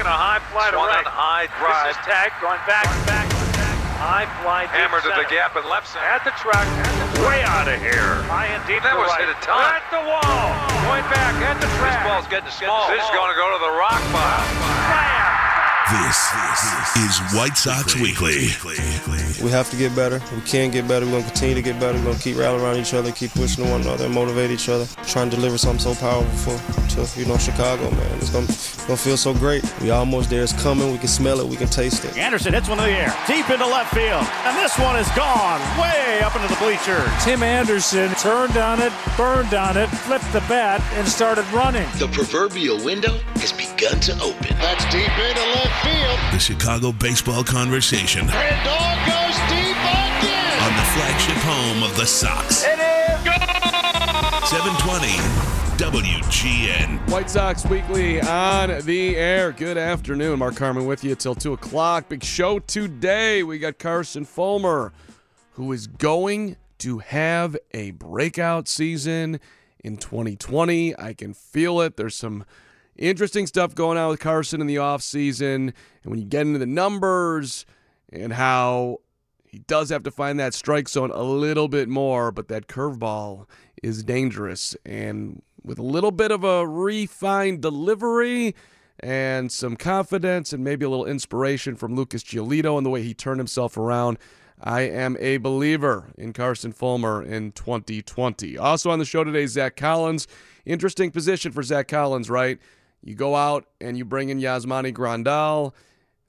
swing and a high fly to Swung right. on high drive. This is tag going back, back, back. High fly deep Hammered to the gap and left center. At the truck. Way out of here. High and deep That to was right. hit a ton. At the wall. Going back at the track. This track. ball's getting small. This is going to go to the rock pile. Slam. This is White Sox Weekly. We have to get better. We can get better. We're going to continue to get better. We're going to keep rallying around each other, keep pushing one another, and motivate each other. Trying to deliver something so powerful to, you know, Chicago, man. It's going to feel so great. We almost there. It's coming. We can smell it. We can taste it. Anderson hits one in the air, deep into left field. And this one is gone, way up into the bleachers. Tim Anderson turned on it, burned on it, flipped the bat, and started running. The proverbial window has begun to open. That's deep into left field. The Chicago Baseball Conversation And dog goes flagship home of the Sox. It is 720 WGN. White Sox Weekly on the air. Good afternoon. Mark Carman with you till 2 o'clock. Big show today. We got Carson Fulmer, who is going to have a breakout season in 2020. I can feel it. There's some interesting stuff going on with Carson in the offseason. And when you get into the numbers and how he does have to find that strike zone a little bit more, but that curveball is dangerous. And with a little bit of a refined delivery and some confidence and maybe a little inspiration from Lucas Giolito and the way he turned himself around, I am a believer in Carson Fulmer in 2020. Also on the show today, Zach Collins. Interesting position for Zach Collins, right? You go out and you bring in Yasmani Grandal.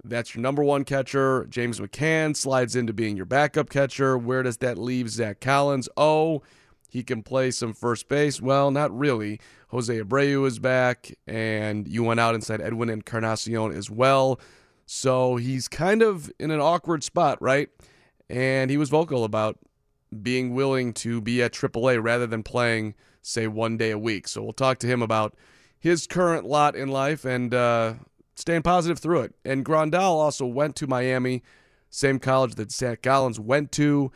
That's your number one catcher. James McCann slides into being your backup catcher. Where does that leave Zach Collins? Oh, he can play some first base. Well, not really. Jose Abreu is back, and you went out inside Edwin Encarnacion as well. So he's kind of in an awkward spot, right? And he was vocal about being willing to be at AAA rather than playing, say, one day a week. So we'll talk to him about his current lot in life and uh, staying positive through it. And Grandal also went to Miami, same college that Zach Collins went to,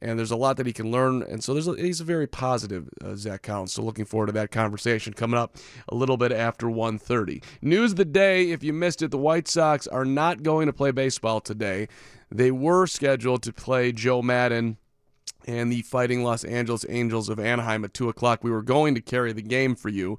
and there's a lot that he can learn. And so there's a, he's a very positive uh, Zach Collins. So looking forward to that conversation coming up a little bit after 1:30. News of the day: If you missed it, the White Sox are not going to play baseball today. They were scheduled to play Joe Maddon and the Fighting Los Angeles Angels of Anaheim at 2 o'clock. We were going to carry the game for you.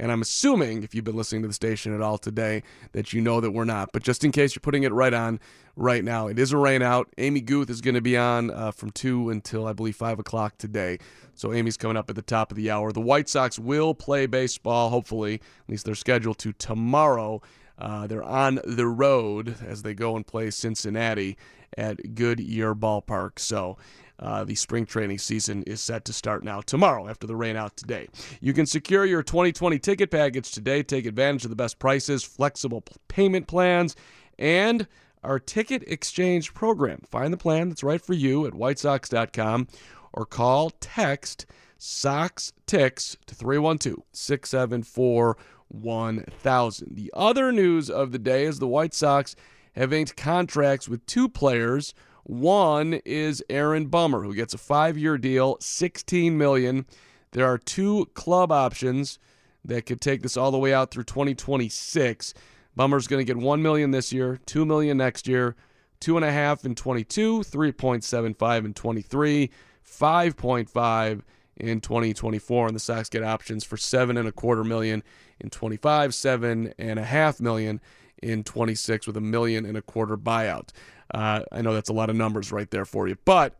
And I'm assuming, if you've been listening to the station at all today, that you know that we're not. But just in case you're putting it right on right now, it is a rain out. Amy Guth is going to be on uh, from 2 until, I believe, 5 o'clock today. So Amy's coming up at the top of the hour. The White Sox will play baseball, hopefully. At least they're scheduled to tomorrow. Uh, they're on the road as they go and play Cincinnati at Goodyear Ballpark. So uh, the spring training season is set to start now tomorrow after the rain out today. You can secure your 2020 ticket package today. Take advantage of the best prices, flexible payment plans, and our ticket exchange program. Find the plan that's right for you at whitesox.com or call text Sox Ticks to 312 674 1000. The other news of the day is the White Sox have inked contracts with two players. One is Aaron Bummer, who gets a five-year deal, 16 million. There are two club options that could take this all the way out through 2026. Bummer's going to get one million this year, two million next year, two and a half in 22, 3.75 in 23, 5.5 in 2024, and the Sox get options for seven and a quarter million in 25, seven and a half million in 26, with a million and a quarter buyout. Uh, I know that's a lot of numbers right there for you, but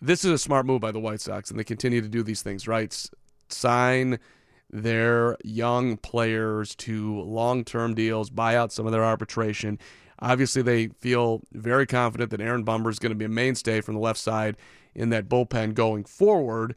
this is a smart move by the White Sox, and they continue to do these things, right? Sign their young players to long term deals, buy out some of their arbitration. Obviously, they feel very confident that Aaron Bummer is going to be a mainstay from the left side in that bullpen going forward.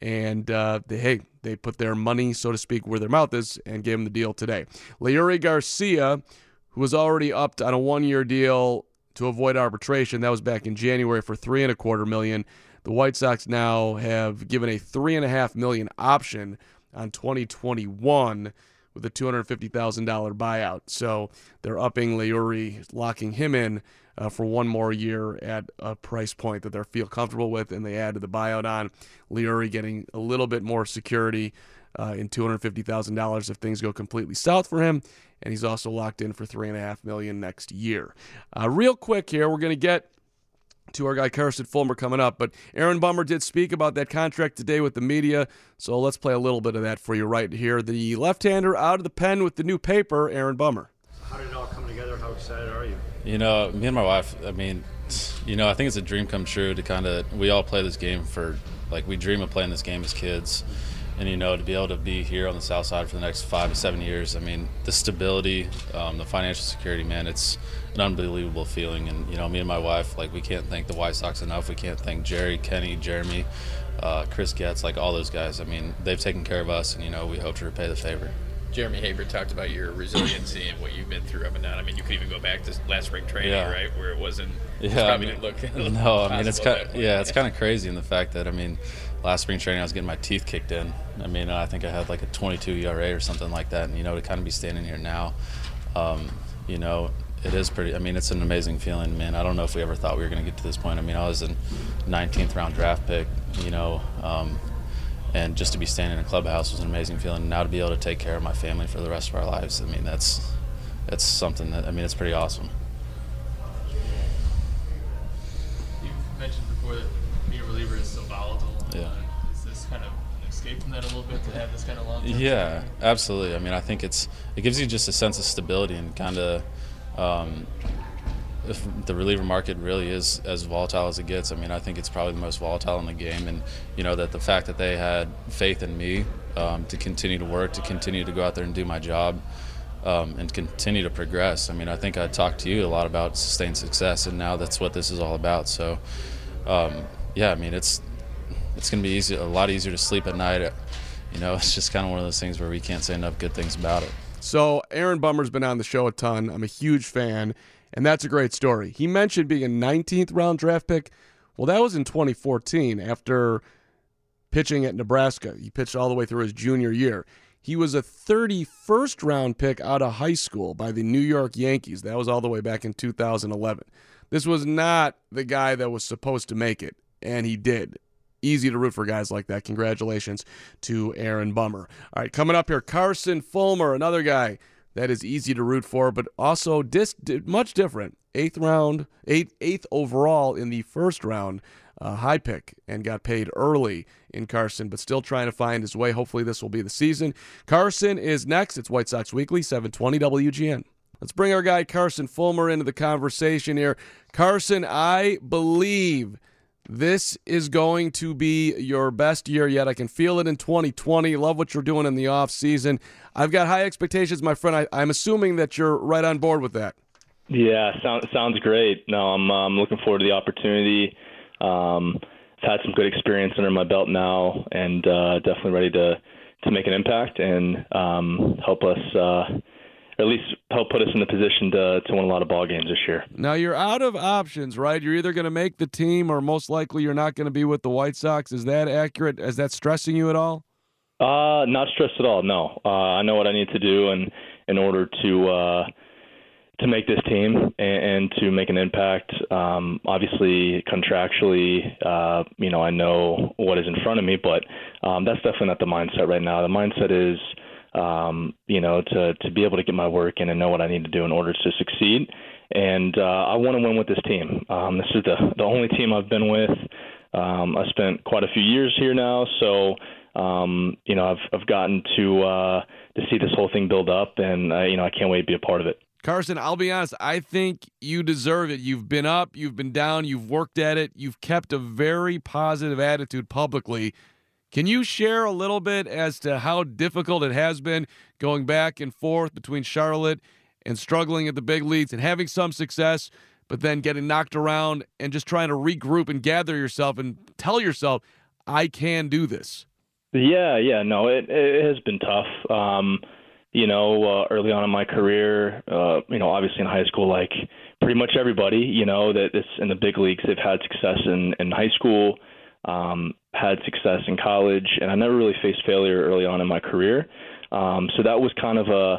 And uh, they, hey, they put their money, so to speak, where their mouth is and gave him the deal today. Leury Garcia, who was already upped on a one year deal to avoid arbitration, that was back in January for three and a quarter million. The White Sox now have given a three and a half million option on 2021 with a $250,000 buyout. So they're upping Leury, locking him in uh, for one more year at a price point that they feel comfortable with, and they added the buyout on. Leury getting a little bit more security uh, in $250,000 if things go completely south for him. And he's also locked in for three and a half million next year. Uh, real quick here, we're going to get to our guy Carson Fulmer coming up. But Aaron Bummer did speak about that contract today with the media, so let's play a little bit of that for you right here. The left-hander out of the pen with the new paper, Aaron Bummer. How did it all come together? How excited are you? You know, me and my wife. I mean, you know, I think it's a dream come true to kind of. We all play this game for like we dream of playing this game as kids and you know to be able to be here on the south side for the next five to seven years i mean the stability um, the financial security man it's an unbelievable feeling and you know me and my wife like we can't thank the white sox enough we can't thank jerry kenny jeremy uh, chris getz like all those guys i mean they've taken care of us and you know we hope to repay the favor Jeremy Haber talked about your resiliency and what you've been through up and down. I mean, you could even go back to last spring training, Yeah. right, where it wasn't. Yeah, probably I mean, didn't look. no, I mean it's kind point. yeah, it's kind of crazy in the fact that I mean, last spring training I was getting my teeth kicked in. I mean, I think I had like a 22 ERA or something like that, and you know to kind of be standing here now, um, you know, it is pretty. I mean, it's an amazing feeling, man. I don't know if we ever thought we were going to get to this point. I mean, I was a 19th round draft pick, you know. Um, and just to be standing in a clubhouse was an amazing feeling. Now to be able to take care of my family for the rest of our lives, I mean, that's that's something that I mean, it's pretty awesome. You mentioned before that being a reliever is. Yeah. Is this kind of an escape from that a little bit to have this kind of long? Yeah, absolutely. I mean, I think it's it gives you just a sense of stability and kind of um, if the reliever market really is as volatile as it gets. I mean, I think it's probably the most volatile in the game, and you know that the fact that they had faith in me um, to continue to work, to continue to go out there and do my job. Um, and continue to progress. I mean, I think I talked to you a lot about sustained success, and now that's what this is all about. So, um, yeah, I mean, it's it's going to be easy, a lot easier to sleep at night. You know, it's just kind of one of those things where we can't say enough good things about it. So Aaron Bummer's been on the show a ton. I'm a huge fan, and that's a great story. He mentioned being a 19th round draft pick. Well, that was in 2014 after pitching at Nebraska. He pitched all the way through his junior year. He was a 31st round pick out of high school by the New York Yankees. That was all the way back in 2011. This was not the guy that was supposed to make it, and he did. Easy to root for guys like that. Congratulations to Aaron Bummer. All right, coming up here, Carson Fulmer, another guy that is easy to root for, but also dis- much different. Eighth round, eighth, eighth overall in the first round, uh, high pick, and got paid early in Carson, but still trying to find his way. Hopefully, this will be the season. Carson is next. It's White Sox Weekly, 720 WGN. Let's bring our guy Carson Fulmer into the conversation here. Carson, I believe this is going to be your best year yet. I can feel it in 2020. Love what you're doing in the off season. I've got high expectations, my friend. I, I'm assuming that you're right on board with that. Yeah, sounds sounds great. No, I'm looking forward to the opportunity. Um, I've had some good experience under my belt now, and uh, definitely ready to to make an impact and um, help us, uh, at least help put us in the position to to win a lot of ball games this year. Now you're out of options, right? You're either going to make the team, or most likely you're not going to be with the White Sox. Is that accurate? Is that stressing you at all? Uh, not stressed at all. No, uh, I know what I need to do, and in order to uh, to make this team and, and to make an impact. Um, obviously, contractually, uh, you know, I know what is in front of me, but um, that's definitely not the mindset right now. The mindset is, um, you know, to to be able to get my work in and know what I need to do in order to succeed. And uh, I want to win with this team. Um, this is the the only team I've been with. Um, I spent quite a few years here now, so um, you know, I've I've gotten to uh, to see this whole thing build up, and uh, you know, I can't wait to be a part of it. Carson, I'll be honest. I think you deserve it. You've been up, you've been down, you've worked at it, you've kept a very positive attitude publicly. Can you share a little bit as to how difficult it has been going back and forth between Charlotte and struggling at the big leagues and having some success, but then getting knocked around and just trying to regroup and gather yourself and tell yourself, I can do this? Yeah, yeah, no, it it has been tough. Um, you know, uh, early on in my career, uh, you know, obviously in high school, like pretty much everybody, you know, that in the big leagues, they've had success in in high school, um, had success in college, and I never really faced failure early on in my career. Um, so that was kind of a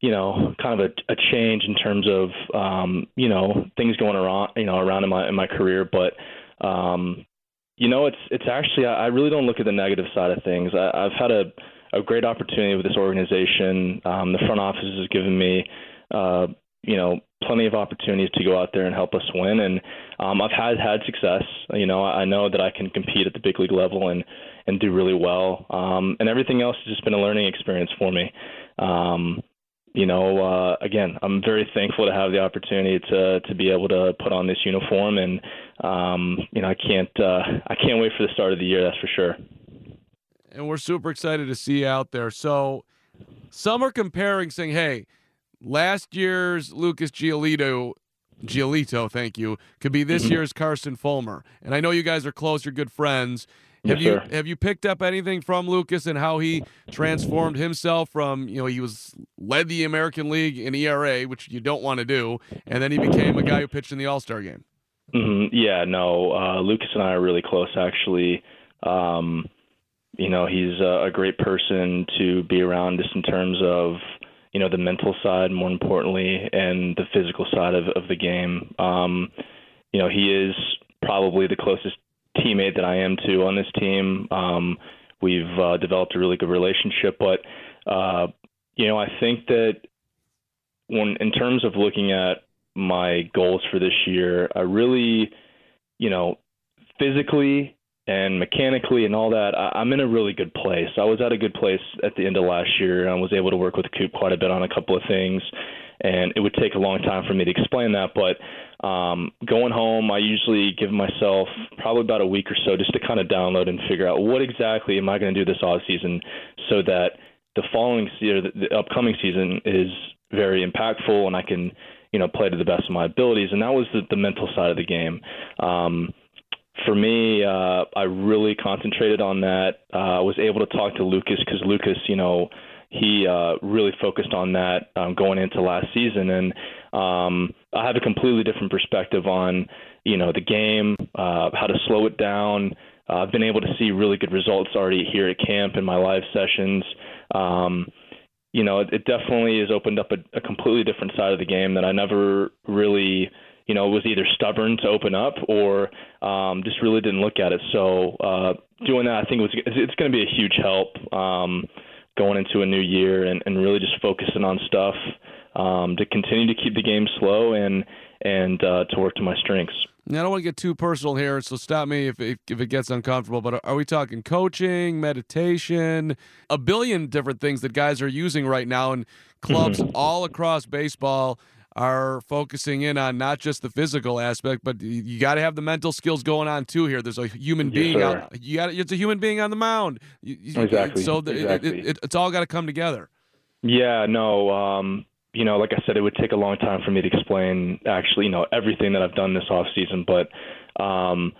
you know, kind of a, a change in terms of um, you know things going around, you know, around in my in my career. But um, you know, it's it's actually I I really don't look at the negative side of things. I, I've had a a great opportunity with this organization. Um, the front office has given me, uh, you know, plenty of opportunities to go out there and help us win. And um, I've had had success. You know, I know that I can compete at the big league level and and do really well. Um, and everything else has just been a learning experience for me. Um, you know, uh, again, I'm very thankful to have the opportunity to to be able to put on this uniform, and um, you know, I can't uh, I can't wait for the start of the year. That's for sure. And we're super excited to see you out there. So, some are comparing, saying, "Hey, last year's Lucas Giolito." Giolito, thank you, could be this year's Carson Fulmer. And I know you guys are close, you're good friends. Have Yes, you sir. have you picked up anything from Lucas and how he transformed himself from you know he was led the American League in ERA, which you don't want to do, and then he became a guy who pitched in the All Star game. hmm Yeah, no. Uh, Lucas and I are really close, actually. Um, you know, he's a, a great person to be around, just in terms of you know the mental side, more importantly, and the physical side of, of the game. Um, you know, he is probably the closest teammate that I am to on this team. Um, we've uh, developed a really good relationship, but uh, you know, I think that when in terms of looking at my goals for this year, I really, you know, physically and mechanically and all that, I, I'm in a really good place. I was at a good place at the end of last year. I was able to work with Coop quite a bit on a couple of things, and it would take a long time for me to explain that. But um, going home, I usually give myself probably about a week or so just to kind of download and figure out what exactly am I going to do this off season so that the following year, the, the upcoming season is very impactful and I can, you know, play to the best of my abilities. And that was the, the mental side of the game. Um, for me, uh, I really concentrated on that. Uh, I was able to talk to Lucas because Lucas, you know, he uh, really focused on that um, going into last season, and um, I have a completely different perspective on, you know, the game, uh, how to slow it down. Uh, I've been able to see really good results already here at camp in my live sessions. Um, you know, it, it definitely has opened up a, a completely different side of the game that I never really you know, was either stubborn to open up or um, just really didn't look at it. So uh, doing that, I think was it's going to be a huge help um, going into a new year and, and really just focusing on stuff um, to continue to keep the game slow and and uh, to work to my strengths. Now, I don't want to get too personal here, so stop me if, if, if it gets uncomfortable. But are we talking coaching, meditation, a billion different things that guys are using right now, and clubs all across baseball are focusing in on not just the physical aspect, but you, got to have the mental skills going on too. Here, there's a human Yes, being. sir. On, you got it's a human being on the mound. You- Exactly, So the, it- exactly. It, it, it's all got to come together. Yeah, no, um, you know, like I said, it would take a long time for me to explain actually, you know, everything that I've done this off season. But, um,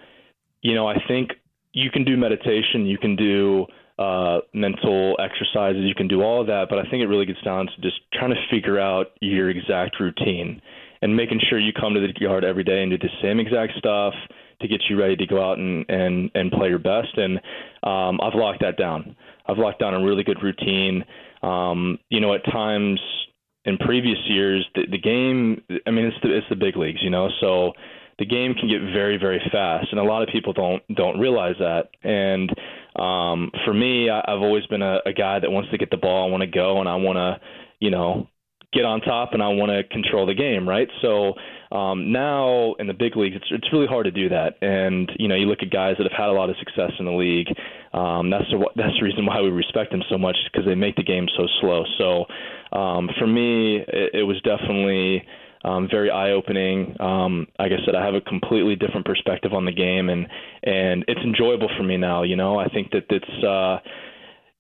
you know, I think you can do meditation, you can do uh, mental exercises, you can do all of that. But I think it really gets down to just trying to figure out your exact routine and making sure you come to the yard every day and do the same exact stuff to get you ready to go out and and and play your best. And um, I've locked that down. I've locked down a really good routine. Um, you know, at times in previous years, the, the game. I mean, it's the it's the big leagues, you know. So the game can get very very fast, and a lot of people don't don't realize that. And um, for me, I, I've always been a, a guy that wants to get the ball. I want to go, and I want to, you know, get on top, and I want to control the game, right? So um, now in the big leagues, it's it's really hard to do that. And you know, you look at guys that have had a lot of success in the league. Um, that's the that's the reason why we respect them so much because they make the game so slow. So um, for me, it, it was definitely um, very eye-opening. Um, like I said, I have a completely different perspective on the game, and and it's enjoyable for me now. You know, I think that it's uh,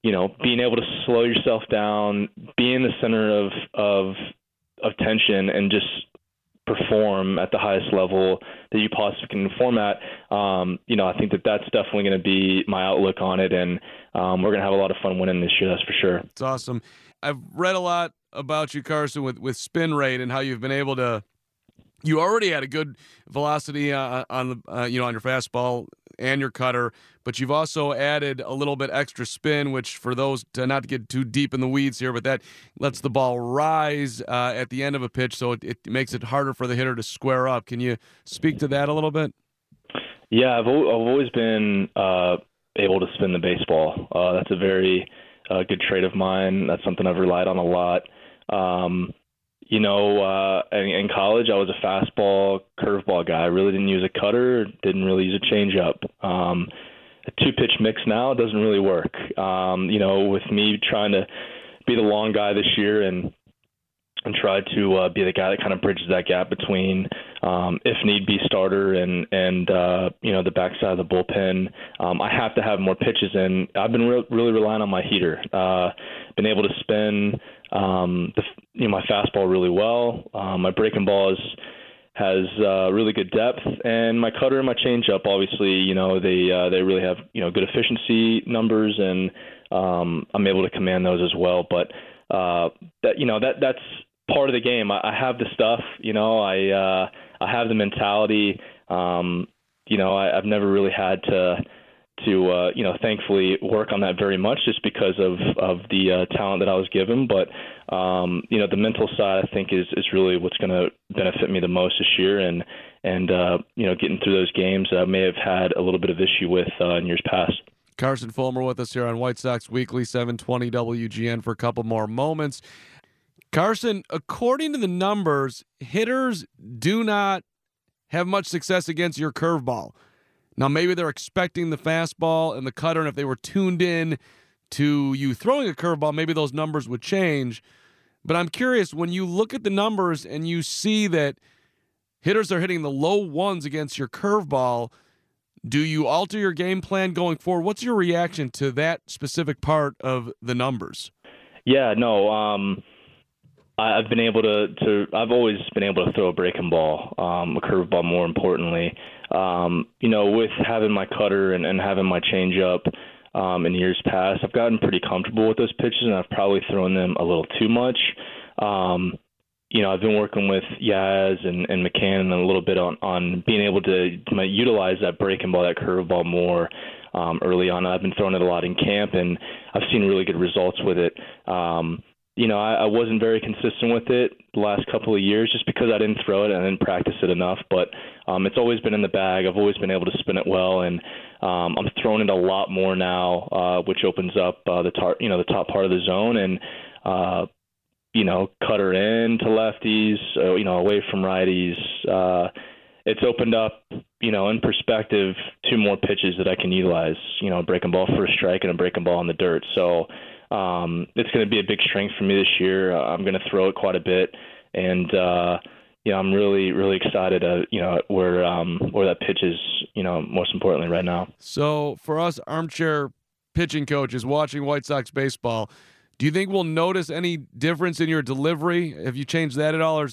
you know being able to slow yourself down, be in the center of of of tension, and just perform at the highest level that you possibly can perform at. Um, you know, I think that that's definitely going to be my outlook on it, and um, we're going to have a lot of fun winning this year. That's for sure. It's awesome. I've read a lot about you, Carson, with, with spin rate and how you've been able to. You already had a good velocity uh, on the uh, you know on your fastball and your cutter, but you've also added a little bit extra spin, which for those to not to get too deep in the weeds here, but that lets the ball rise uh, at the end of a pitch, so it, it makes it harder for the hitter to square up. Can you speak to that a little bit? Yeah, I've I've always been uh, able to spin the baseball. Uh, that's a very a good trait of mine. That's something I've relied on a lot. Um, you know, uh, in, in college, I was a fastball, curveball guy. I really didn't use a cutter, didn't really use a changeup. Um, a two pitch mix now doesn't really work. Um, you know, with me trying to be the long guy this year and and try to uh, be the guy that kind of bridges that gap between, um, if need be, starter and and uh, you know the backside of the bullpen. Um, I have to have more pitches in. I've been re- really relying on my heater. Uh, been able to spin um, the, you know my fastball really well. Um, my breaking ball is has uh, really good depth, and my cutter and my changeup, obviously, you know, they uh, they really have you know good efficiency numbers, and um, I'm able to command those as well. But uh, that you know that that's part of the game. I, I have the stuff, you know. I uh, I have the mentality. Um, you know, I, I've never really had to to uh, you know thankfully work on that very much just because of of the uh, talent that I was given. But um, you know, the mental side I think is is really what's going to benefit me the most this year, and and uh, you know, getting through those games I may have had a little bit of issue with uh, in years past. Carson Fulmer with us here on White Sox Weekly 720 WGN for a couple more moments. Carson, according to the numbers, hitters do not have much success against your curveball. Now, maybe they're expecting the fastball and the cutter, and if they were tuned in to you throwing a curveball, maybe those numbers would change. But I'm curious when you look at the numbers and you see that hitters are hitting the low ones against your curveball, do you alter your game plan going forward? What's your reaction to that specific part of the numbers? Yeah, no. Um, I've been able to, to. I've always been able to throw a breaking ball, um, a curveball, more importantly. Um, you know, with having my cutter and, and having my changeup um, in years past, I've gotten pretty comfortable with those pitches, and I've probably thrown them a little too much. Um, you know, I've been working with Yaz and, and McCann and a little bit on, on being able to, utilize that breaking ball, that curveball more um, early on. I've been throwing it a lot in camp, and I've seen really good results with it. Um, you know, I, I wasn't very consistent with it the last couple of years just because I didn't throw it and I didn't practice it enough. But um, it's always been in the bag. I've always been able to spin it well, and um, I'm throwing it a lot more now, uh, which opens up uh, the tar- you know the top part of the zone and uh, you know cutter in to lefties, uh, you know away from righties. Uh, it's opened up, you know, in perspective, two more pitches that I can utilize. You know, breaking ball for a strike and a breaking ball in the dirt. So um, it's going to be a big strength for me this year. Uh, I'm going to throw it quite a bit, and uh, you know, I'm really, really excited. Uh, you know, where um, where that pitch is. You know, most importantly, right now. So for us armchair pitching coaches watching White Sox baseball. Do you think we'll notice any difference in your delivery? Have you changed that at all, or,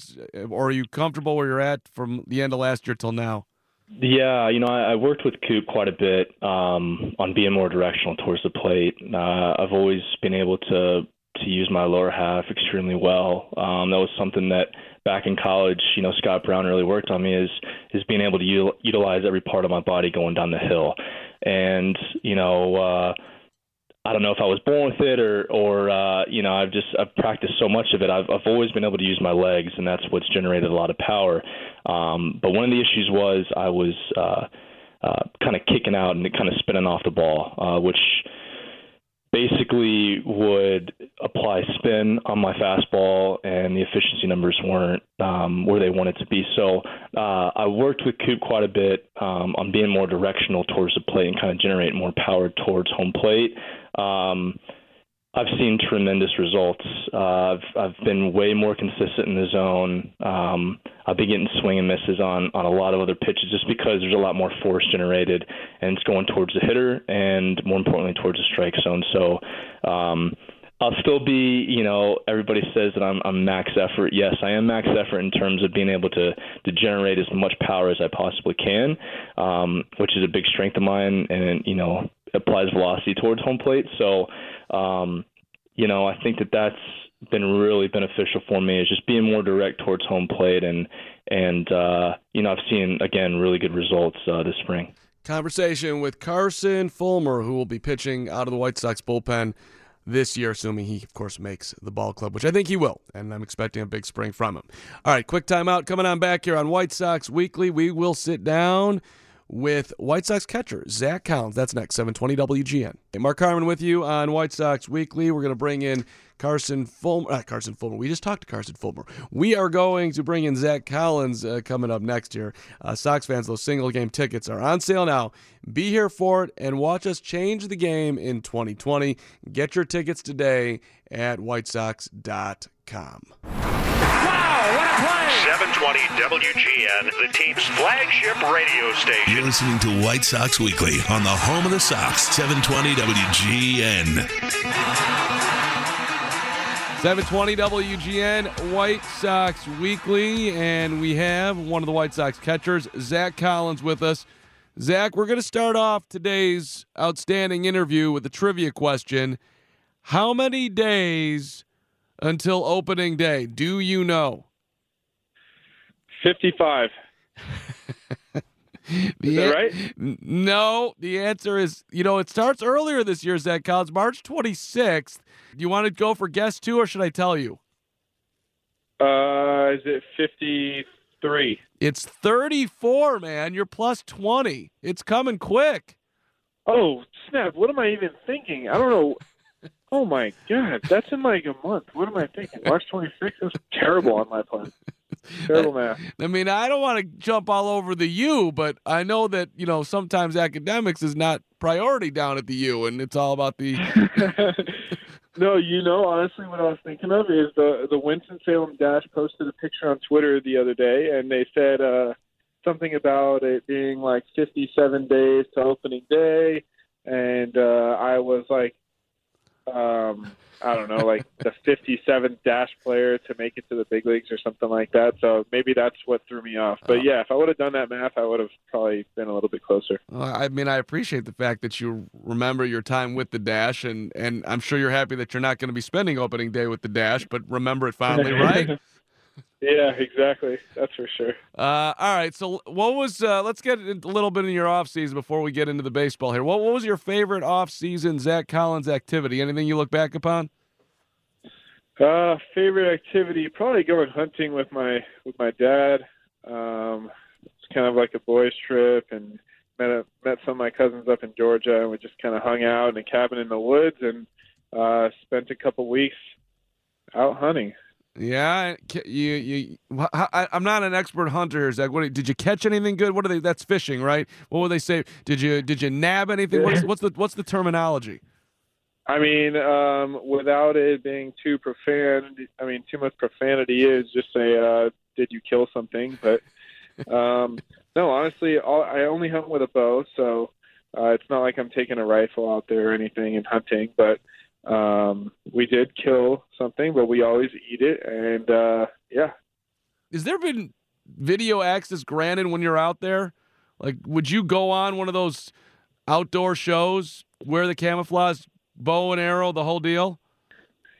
or are you comfortable where you're at from the end of last year till now? Yeah, you know, I, I worked with Coop quite a bit um, on being more directional towards the plate. Uh, I've always been able to to use my lower half extremely well. Um, that was something that back in college, you know, Scott Brown really worked on me is is being able to u- utilize every part of my body going down the hill, and you know. Uh, I don't know if I was born with it or or uh, you know I've just I've practiced so much of it. I've I've always been able to use my legs, and that's what's generated a lot of power. Um, but one of the issues was I was uh, uh, kind of kicking out and kind of spinning off the ball, uh, which basically would apply spin on my fastball, and the efficiency numbers weren't um, where they wanted to be. So uh, I worked with Coop quite a bit um, on being more directional towards the plate and kind of generate more power towards home plate. Um, I've seen tremendous results. Uh, I've I've been way more consistent in the zone. Um, I've been getting swing and misses on on a lot of other pitches just because there's a lot more force generated and it's going towards the hitter and more importantly towards the strike zone. So um, I'll still be, you know, everybody says that I'm, I'm max effort. Yes, I am max effort in terms of being able to to generate as much power as I possibly can, um, which is a big strength of mine, and you know applies velocity towards home plate. So um, you know, I think that that's been really beneficial for me is just being more direct towards home plate and and uh, you know I've seen again really good results uh, this spring. Conversation with Carson Fulmer, who will be pitching out of the White Sox bullpen this year, assuming he, of course, makes the ball club, which I think he will, and I'm expecting a big spring from him. All right, quick timeout coming on back here on White Sox Weekly. We will sit down with White Sox catcher Zach Collins. That's next, 720 WGN. Hey, Mark Carman with you on White Sox Weekly. We're going to bring in Carson Fulmer. Uh, Carson Fulmer. We just talked to Carson Fulmer. We are going to bring in Zach Collins uh, coming up next year. Uh, Sox fans, those single game tickets are on sale now. Be here for it and watch us change the game in 2020. Get your tickets today at whitesox.com. 720 WGN, the team's flagship radio station. You're listening to White Sox Weekly on the home of the Sox, 720 WGN. 720 WGN White Sox Weekly, and we have one of the White Sox catchers, Zach Collins, with us. Zach, we're going to start off today's outstanding interview with a trivia question. How many days until opening day? Do you know? 55. The that an- right? No, the answer is you know it starts earlier this year, Zach Collins, March 26th. Do you want to go for guess two, or should I tell you? Uh, is it 53? It's 34, man. You're plus 20. It's coming quick. Oh, snap. What am I even thinking? I don't know. Oh, my God. That's in like a month. What am I thinking? March 26th? That's terrible on my plan. Terrible math. I mean, I don't want to jump all over the U, but I know that you know sometimes academics is not priority down at the U, and it's all about the. No, you know, honestly, what I was thinking of is the the Winston Salem Dash posted a picture on Twitter the other day, and they said uh, something about it being like 57 days to opening day, and uh, I was like, um, I don't know, like the 57th Dash player to make it to the big leagues or something like that. So maybe that's what threw me off. But yeah, if I would have done that math, I would have probably been a little bit closer. Well, I mean, I appreciate the fact that you remember your time with the Dash, and and I'm sure you're happy that you're not going to be spending opening day with the Dash, but remember it fondly, right? Yeah, exactly. That's for sure. Uh, all right. So, what was? Uh, let's get a little bit in your off season before we get into the baseball here. What, what was your favorite off season Zach Collins activity? Anything you look back upon? Uh, favorite activity probably going hunting with my with my dad. Um, it's kind of like a boys trip, and met a, met some of my cousins up in Georgia, and we just kind of hung out in a cabin in the woods and uh, spent a couple weeks out hunting. Yeah, you you. I, I'm not an expert hunter, Zach. What did you catch anything good? What are they? That's fishing, right? What would they say? Did you did you nab anything? What's, what's the what's the terminology? I mean, um, without it being too profane, I mean, too much profanity is just say, uh, "Did you kill something?" But um, no, honestly, all, I only hunt with a bow, so uh, it's not like I'm taking a rifle out there or anything and hunting. But um, we did kill something, but we always eat it, and uh, yeah. Has there been video access granted when you're out there? Like, would you go on one of those outdoor shows, wear the camouflage bow and arrow, the whole deal?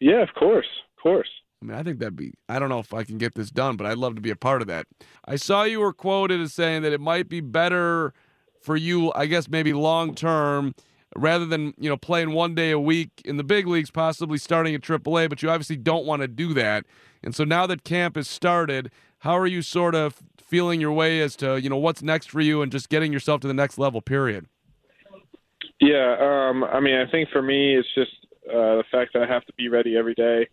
Yeah, of course, of course. I mean, I think that'd be. I don't know if I can get this done, but I'd love to be a part of that. I saw you were quoted as saying that it might be better for you, I guess, maybe long term, rather than you know playing one day a week in the big leagues, possibly starting at AAA. But you obviously don't want to do that. And so now that camp has started, how are you sort of feeling your way as to you know what's next for you and just getting yourself to the next level? Period. Yeah, um, I mean, I think for me, it's just uh, the fact that I have to be ready every day.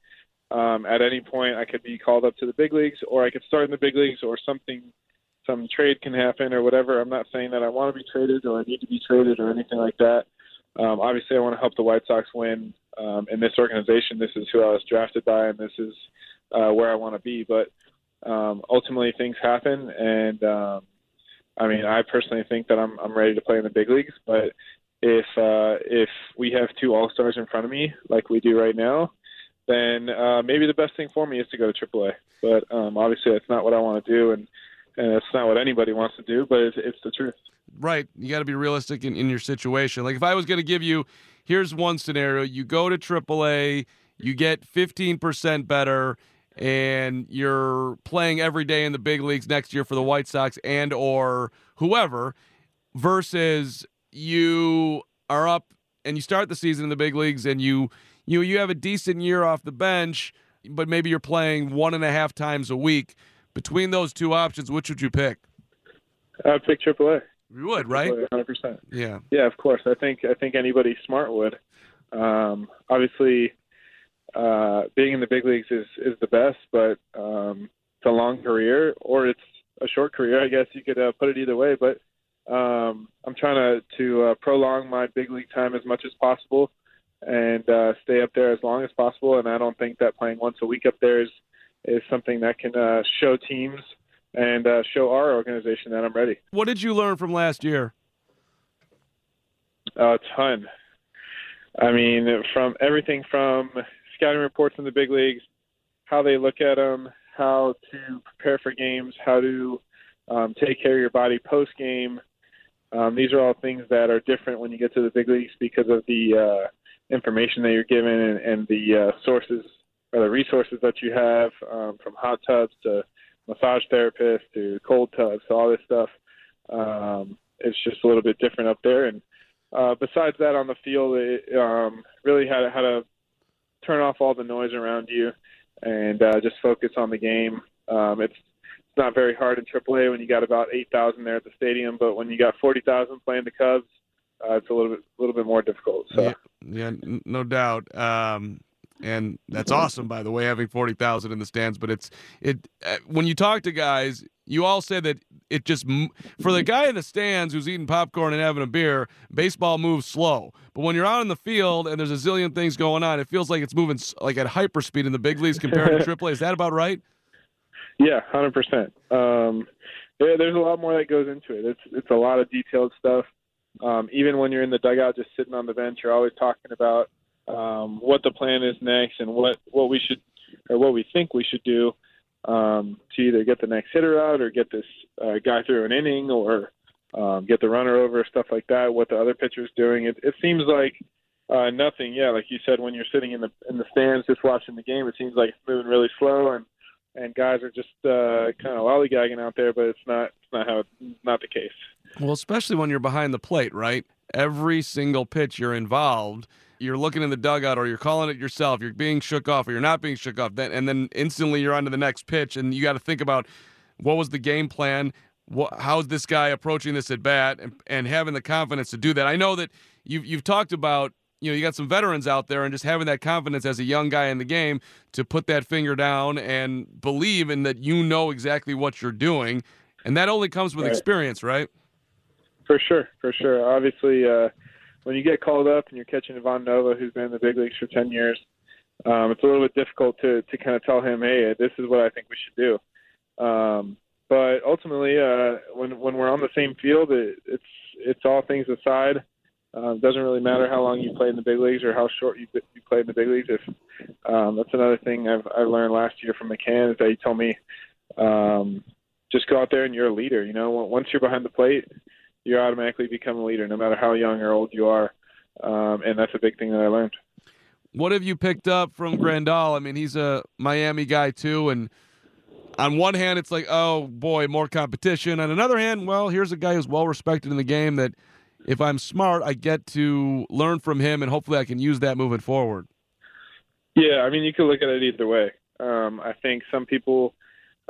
Um, at any point, I could be called up to the big leagues, or I could start in the big leagues, or something, some trade can happen, or whatever. I'm not saying that I want to be traded or I need to be traded or anything like that. Um, obviously, I want to help the White Sox win. Um, in this organization, this is who I was drafted by, and this is uh, where I want to be. But um, ultimately, things happen, and um, I mean, I personally think that I'm I'm ready to play in the big leagues. But if uh, if we have two All Stars in front of me, like we do right now, then uh, maybe the best thing for me is to go to AAA. But um, obviously, that's not what I want to do, and and it's not what anybody wants to do. But it's, it's the truth. Right. You got to be realistic in, in your situation. Like if I was going to give you, here's one scenario: you go to AAA, you get 15% better, and you're playing every day in the big leagues next year for the White Sox and or whoever, versus you are up and you start the season in the big leagues and you you you have a decent year off the bench, but maybe you're playing one and a half times a week. Between those two options, which would you pick? I'd pick AAA. You would, right? 100. percent Yeah. Yeah, of course. I think I think anybody smart would. Um, obviously, uh, being in the big leagues is is the best, but um, it's a long career or it's a short career. I guess you could uh, put it either way. But um, I'm trying to to uh, prolong my big league time as much as possible and uh, stay up there as long as possible. And I don't think that playing once a week up there is is something that can uh, show teams and uh, show our organization that I'm ready. What did you learn from last year? A ton. I mean, from everything from scouting reports in the big leagues, how they look at them, how to prepare for games, how to um, take care of your body post game. Um, these are all things that are different when you get to the big leagues because of the uh, information that you're given and, and the uh, sources or the resources that you have, um, from hot tubs to massage therapists to cold tubs, to all this stuff. Um, it's just a little bit different up there. And uh, besides that, on the field, it um, really had how to turn off all the noise around you and uh, just focus on the game. Um, it's it's not very hard in AAA when you got about eight thousand there at the stadium, but when you got forty thousand playing the Cubs, uh, it's a little bit a little bit more difficult. So. Yeah, yeah no doubt. Um, and that's awesome, by the way, having forty thousand in the stands. But it's it uh, when you talk to guys, you all say that it just for the guy in the stands who's eating popcorn and having a beer, baseball moves slow. But when you're out in the field and there's a zillion things going on, it feels like it's moving like at hyperspeed in the big leagues compared to triple a Is that about right? Yeah, hundred percent. Um, there, there's a lot more that goes into it. It's it's a lot of detailed stuff. Um, even when you're in the dugout, just sitting on the bench, you're always talking about um, what the plan is next and what what we should or what we think we should do um, to either get the next hitter out or get this uh, guy through an inning or um, get the runner over, stuff like that. What the other pitcher's doing. It, it seems like uh, nothing. Yeah, like you said, when you're sitting in the in the stands just watching the game, it seems like it's moving really slow and and guys are just uh, kind of lollygagging out there, but it's not it's not how it's not the case. Well, especially when you're behind the plate, right? Every single pitch you're involved, you're looking in the dugout or you're calling it yourself. You're being shook off or you're not being shook off. Then and then instantly you're on to the next pitch, and you got to think about what was the game plan. What, how's this guy approaching this at bat, and, and having the confidence to do that. I know that you've you've talked about you know you got some veterans out there and just having that confidence as a young guy in the game to put that finger down and believe in that you know exactly what you're doing, and that only comes with Right. experience, right? For sure, for sure. Obviously, uh, when you get called up and you're catching Ivan Nova, who's been in the big leagues for 10 years, um, it's a little bit difficult to, to kind of tell him, hey, this is what I think we should do. Um, but ultimately, uh, when when we're on the same field, it, it's it's all things aside. Um, it doesn't really matter how long you played in the big leagues or how short you you played in the big leagues. If um, that's another thing I've I learned last year from McCann is that he told me, um, just go out there and you're a leader. You know, once you're behind the plate, you automatically become a leader, no matter how young or old you are. Um, and that's a big thing that I learned. What have you picked up from Grandal? I mean, he's a Miami guy too, and on one hand, it's like, oh boy, more competition. On another hand, well, here's a guy who's well respected in the game. That if I'm smart, I get to learn from him, and hopefully, I can use that moving forward. Yeah, I mean, you could look at it either way. Um, I think some people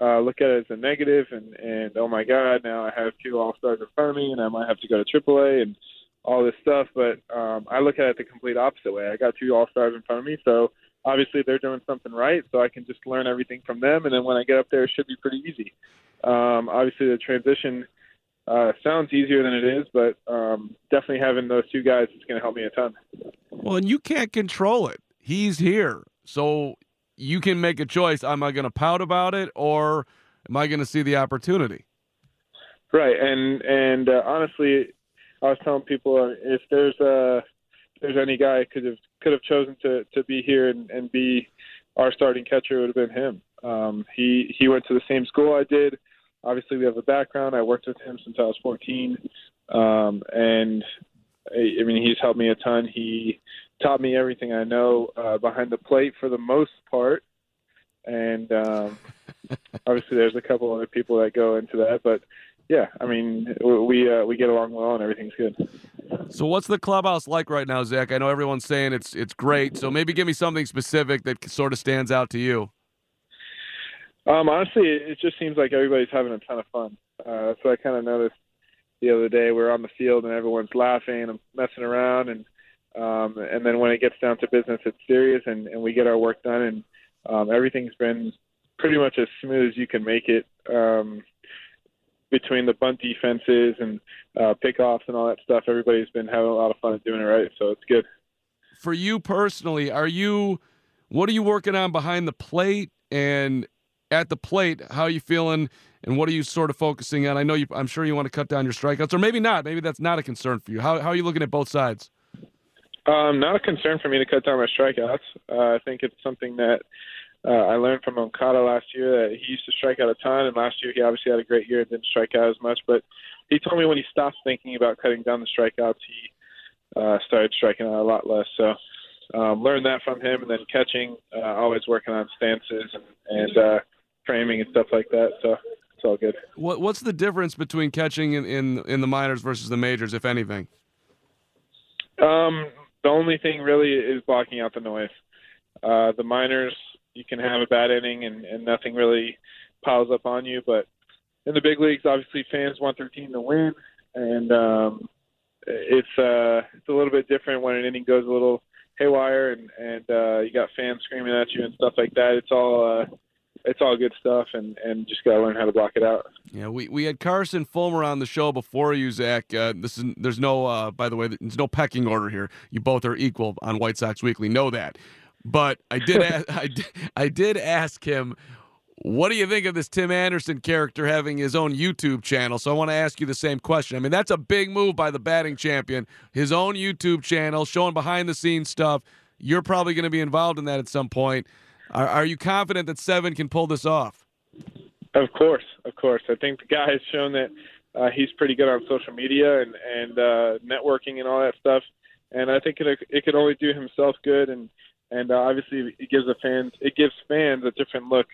uh, look at it as a negative, and and oh my God, now I have two All Stars in front of me, and I might have to go to AAA and all this stuff. But um, I look at it the complete opposite way. I got two All Stars in front of me, so obviously they're doing something right. So I can just learn everything from them, and then when I get up there, it should be pretty easy. Um, obviously, the transition uh, sounds easier than it is, but um, definitely having those two guys is going to help me a ton. Well, and you can't control it. He's here, so you can make a choice. Am I going to pout about it, or am I going to see the opportunity? Right, and and uh, honestly, I was telling people uh, if there's uh if there's any guy could have could have chosen to to be here and, and be our starting catcher, it would have been him. Um, he he went to the same school I did. Obviously, we have a background. I worked with him since I was 14, um, and I mean he's helped me a ton. He taught me everything I know uh, behind the plate for the most part, and um, obviously there's a couple other people that go into that, but yeah, I mean, we uh, we get along well and everything's good. So, what's the clubhouse like right now, Zach? I know everyone's saying it's it's great. So maybe give me something specific that sort of stands out to you. Um, honestly, it, just seems like everybody's having a ton of fun. Uh, what I kind of noticed the other day. We're on the field and everyone's laughing and messing around, and um, and then when it gets down to business, it's serious, and, and we get our work done, and um, everything's been pretty much as smooth as you can make it. Um, between the bunt defenses and uh, pickoffs and all that stuff, everybody's been having a lot of fun doing it right, so it's good. For you personally, are you what are you working on behind the plate and at the plate? How are you feeling, and what are you sort of focusing on? I know you, I'm sure you want to cut down your strikeouts, or maybe not. Maybe that's not a concern for you. How how are you looking at both sides? Um, not a concern for me to cut down my strikeouts. Uh, I think it's something that uh, I learned from Moncada last year that he used to strike out a ton, and last year he obviously had a great year and didn't strike out as much. But he told me when he stopped thinking about cutting down the strikeouts, he uh, started striking out a lot less. So um, learned that from him, and then catching, uh, always working on stances and, and uh, framing and stuff like that. So it's all good. What what's the difference between catching in in, in the minors versus the majors, if anything? Um, the only thing really is blocking out the noise. Uh, the minors, you can have a bad inning and, and nothing really piles up on you. But in the big leagues, obviously fans want their team to win, and um, it's uh, it's a little bit different when an inning goes a little haywire and and uh, you got fans screaming at you and stuff like that. It's all uh, it's all good stuff, and and just gotta learn how to block it out. Yeah, we, we had Carson Fulmer on the show before you, Zack. Uh, this is there's no uh, by the way, there's no pecking order here. You both are equal on White Sox Weekly. Know that. But I did ask, I did, I did ask him, what do you think of this Tim Anderson character having his own YouTube channel? So I want to ask you the same question. I mean, that's a big move by the batting champion. His own YouTube channel, showing behind the scenes stuff. You're probably going to be involved in that at some point. Are, are you confident that Seven can pull this off? Of course, of course. I think the guy has shown that uh, he's pretty good on social media and and uh, networking and all that stuff. And I think it it could only do himself good, and and uh, obviously it gives the fans it gives fans a different look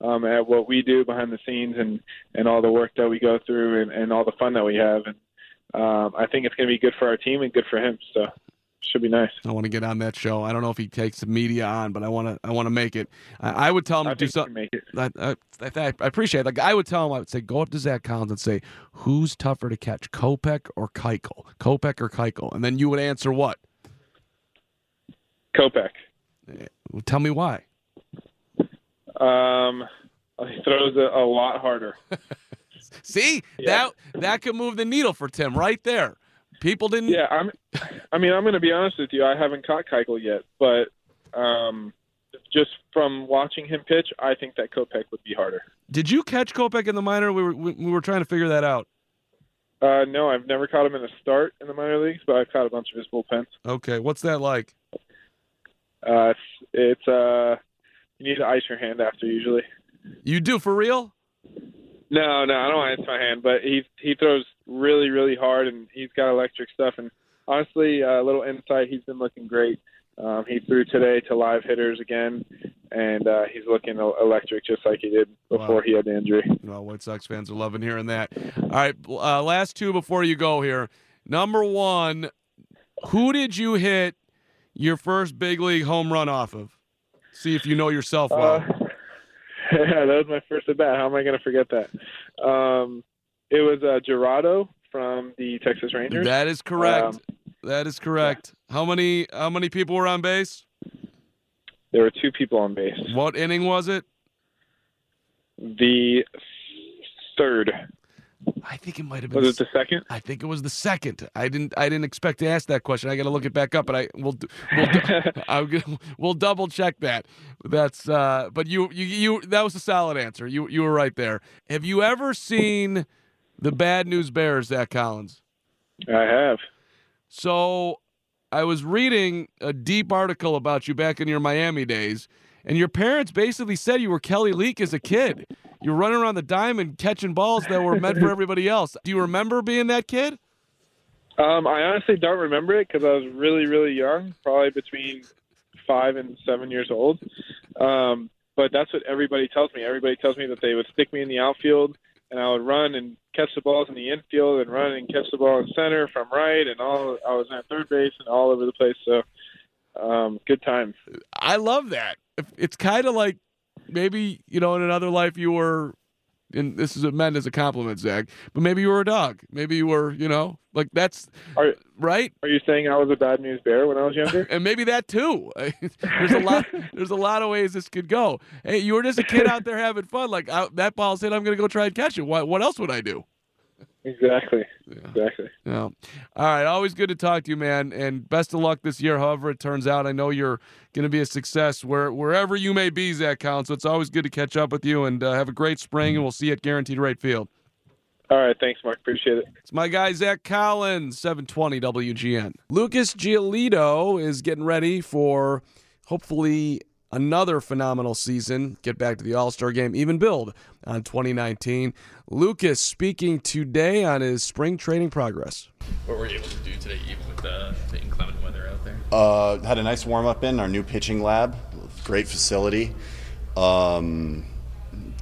um, at what we do behind the scenes and and all the work that we go through and, and all the fun that we have. And um, I think it's going to be good for our team and good for him. So should be nice. I want to get on that show. I don't know if he takes the media on, but I want to. I want to make it. I, I would tell him I to do think he can something. I, I, I appreciate it. Like I would tell him, I would say, go up to Zack Collins and say, who's tougher to catch, Kopech or Keuchel? Kopech or Keuchel? And then you would answer what? Kopech. Well, tell me why. Um, he throws it a lot harder. See that that could move the needle for Tim right there. People didn't. Yeah, I'm. I mean, I'm going to be honest with you. I haven't caught Keuchel yet, but um, just from watching him pitch, I think that Kopech would be harder. Did you catch Kopech in the minor? We were we, we were trying to figure that out. Uh, no, I've never caught him in a start in the minor leagues, but I've caught a bunch of his bullpens. Okay, what's that like? Uh, it's, it's uh, you need to ice your hand after usually. You do for real? No, no, I don't ice my hand, but he he throws really, really hard, and he's got electric stuff. And honestly, a uh, little insight, he's been looking great. Um, he threw today to live hitters again, and uh, he's looking electric just like he did before Wow. he had the injury. Well, White Sox fans are loving hearing that. All right, uh, last two before you go here. Number one, who did you hit your first big league home run off of? See if you know yourself well. Uh, that was my first at bat. How am I going to forget that? Um, it was uh, Jurado from the Texas Rangers. that is correct. Um, that is correct. How many how many people were on base? there were two people on base. What inning was it? The third. I think it might have been. Was it the second? I think it was the second. I didn't. I didn't expect to ask that question. I got to look it back up, but I will. We'll, we'll double check that. That's. Uh, but you, you, you. That was a solid answer. You, you were right there. Have you ever seen the Bad News Bears, Zack Collins? I have. So, I was reading a deep article about you back in your Miami days, and your parents basically said you were Kelly Leak as a kid. You were running around the diamond catching balls that were meant for everybody else. Do you remember being that kid? Um, I honestly don't remember it because I was really, really young, probably between five and seven years old. Um, but that's what everybody tells me. Everybody tells me that they would stick me in the outfield and I would run and catch the balls in the infield and run and catch the ball in center from right and all. I was at third base and all over the place. So um, good times. I love that. It's kind of like maybe you know in another life you were and this is meant as a compliment, Zack. But maybe you were a dog. Maybe you were, you know, like that's are, right. Are you saying I was a bad news bear when I was younger? and maybe that too. there's a lot. There's a lot of ways this could go. Hey, you were just a kid out there having fun. Like I, that ball's hit, I'm gonna go try and catch it. What What else would I do? Exactly. Yeah. Exactly. Yeah. All right. Always good to talk to you, man. And best of luck this year, however it turns out. I know you're going to be a success where, wherever you may be, Zack Collins. So it's always good to catch up with you and uh, have a great spring, and we'll see you at Guaranteed Rate Field. All right. Thanks, Mark. Appreciate it. It's my guy, Zack Collins, 720 WGN. Lucas Giolito is getting ready for hopefully another phenomenal season. Get back to the All Star game, even build on 2019. Lucas speaking today on his spring training progress. What were you able to do today, even with the, the inclement weather out there? Uh, had a nice warm up in our new pitching lab. Great facility. Um,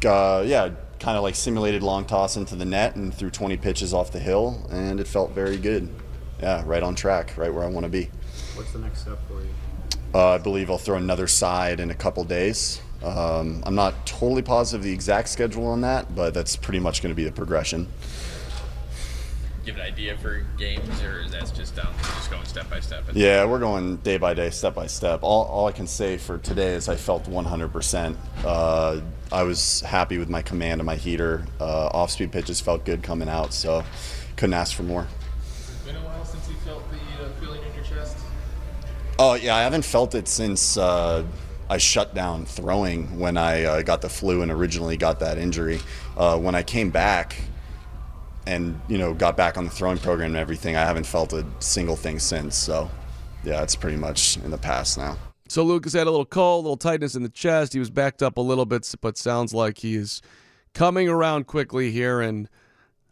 uh, yeah, kind of like simulated long toss into the net and threw 20 pitches off the hill, and it felt very good. Yeah, right on track, right where I want to be. What's the next step for you? Uh, I believe I'll throw another side in a couple days. Um, I'm not totally positive the exact schedule on that, but that's pretty much going to be the progression. Give an idea for games, or is that just down, just going step by step? Yeah, we're going day by day, step by step. All, all I can say for today is I felt 100%. Uh, I was happy with my command and my heater. Uh, off-speed pitches felt good coming out, so couldn't ask for more. Oh yeah, I haven't felt it since uh, I shut down throwing when I uh, got the flu and originally got that injury. Uh, when I came back and you know got back on the throwing program and everything, I haven't felt a single thing since. So yeah, it's pretty much in the past now. So Lucas had a little cold, a little tightness in the chest. He was backed up a little bit, but sounds like he is coming around quickly here and.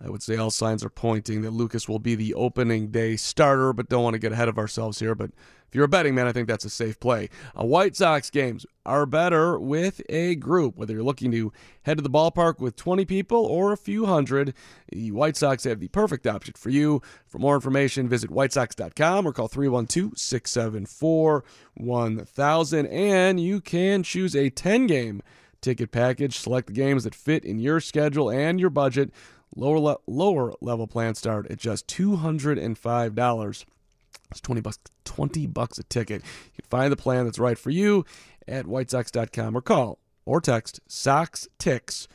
I would say all signs are pointing that Lucas will be the opening day starter, but don't want to get ahead of ourselves here. But if you're a betting man, I think that's a safe play. Uh, White Sox games are better with a group, whether you're looking to head to the ballpark with 20 people or a few hundred. The White Sox have the perfect option for you. For more information, visit whitesox.com or call 312 674 1000. And you can choose a 10 game ticket package. Select the games that fit in your schedule and your budget. Lower, le- lower level plans start at just $205. It's twenty bucks. Twenty bucks a ticket. You can find the plan that's right for you at whitesox.com or call or text Sox Tix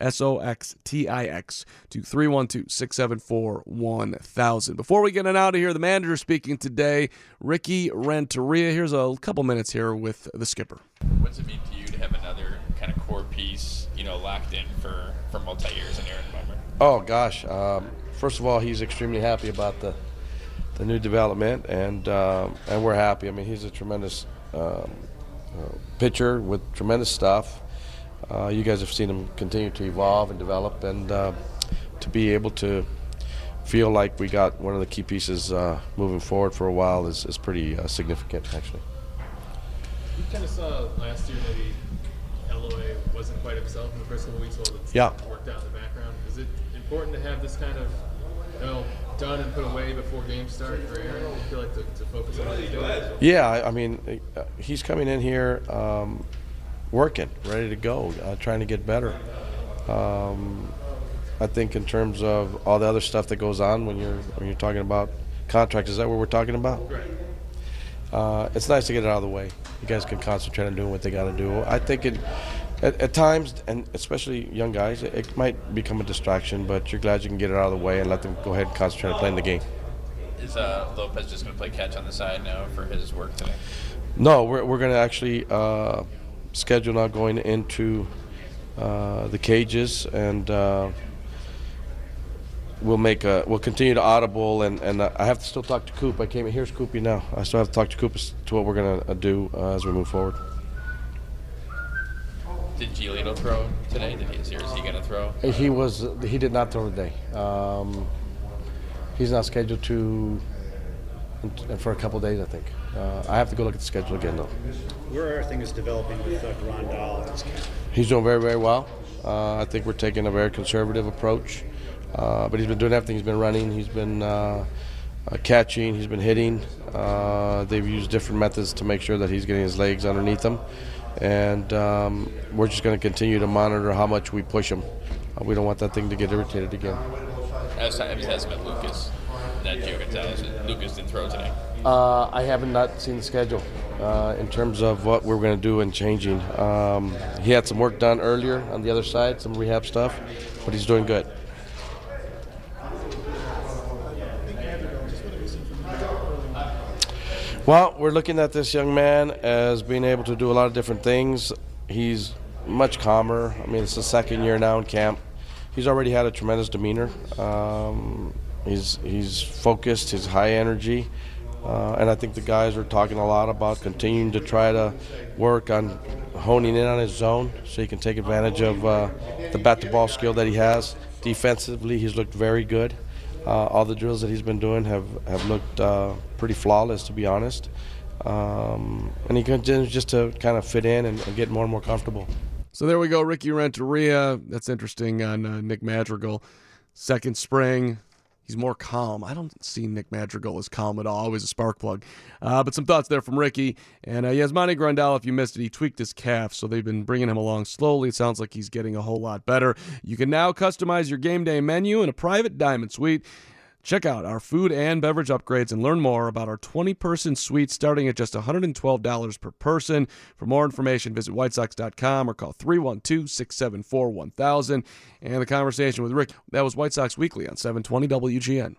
S O X T I X to 312 674 1000. Before we get on out of here, the manager speaking today, Ricky Renteria. Here's a couple minutes here with the skipper. What's it mean to you to have another kind of core piece, you know, locked in for, for multi years in Aaron Bummer? Oh gosh! Um, first of all, he's extremely happy about the the new development, and um, and we're happy. I mean, he's a tremendous um, uh, pitcher with tremendous stuff. Uh, you guys have seen him continue to evolve and develop, and uh, to be able to feel like we got one of the key pieces uh, moving forward for a while is, is pretty uh, significant, actually. You kind of saw last year maybe Eloy wasn't quite himself in the first couple weeks while team Yeah. worked out in the background. Is it important to have this kind of you know, done and put away before games start for Aaron? You feel like to, to focus on what? Yeah, I I mean, uh, he's coming in here um, working, ready to go, uh, trying to get better. Um, I think in terms of all the other stuff that goes on when you're when you're talking about contracts, is that what we're talking about? Right. Uh, it's nice to get it out of the way. You guys can concentrate on doing what they got to do. I think it, at, at times, and especially young guys, it, it might become a distraction. But you're glad you can get it out of the way and let them go ahead and concentrate on playing the game. Is uh, Lopez just going to play catch on the side now for his work today? No, we're, we're going to actually uh, schedule now going into uh, the cages, and uh, we'll make a we'll continue to audible, and, and uh, I have to still talk to Coop. I came in here's Coopy now. I still have to talk to Coop as to what we're going to do uh, as we move forward. Did Giolito throw today? Did he, is, he- is he going to throw? He was he did not throw today. Um, he's not scheduled to for a couple of days, I think. Uh, I have to go look at the schedule again though. Where are things developing with uh, Grandal and? He's doing very, very well. Uh, I think we're taking a very conservative approach. Uh, but he's been doing everything. He's been running. He's been uh, uh, catching. He's been hitting. Uh, they've used different methods to make sure that he's getting his legs underneath him. And um, we're just going to continue to monitor how much we push him Uh, we don't want that thing to get irritated again. As has has been Lucas, not Gio Gonzalez. Lucas didn't throw today. Uh, I haven't not seen the schedule uh, in terms of what we're going to do and changing. Um, he had some work done earlier on the other side, some rehab stuff, but he's doing good. Well, we're looking at this young man as being able to do a lot of different things. He's much calmer. I mean, it's the second year now in camp. He's already had a tremendous demeanor. Um, he's he's focused. He's high energy. Uh, and I think the guys are talking a lot about continuing to try to work on honing in on his zone so he can take advantage of uh, the bat to ball skill that he has. Defensively, he's looked very good. Uh, all the drills that he's been doing have, have looked uh, pretty flawless, to be honest. Um, and he continues just to kind of fit in and, and, get more and more comfortable. So there we go, Ricky Renteria. That's interesting on uh, Nick Madrigal. Second spring, he's more calm. I don't see Nick Madrigal as calm at all. Always a spark plug. Uh, but some thoughts there from Ricky. And uh, Yasmani Grandal, if you missed it, he tweaked his calf, so they've been bringing him along slowly. It sounds like he's getting a whole lot better. You can now customize your game day menu in a private diamond suite. Check out our food and beverage upgrades and learn more about our 20 person suite starting at just $112 per person. For more information, visit whitesox.com or call 312 674 1000. And the conversation with Rick, that was White Sox Weekly on 720 WGN.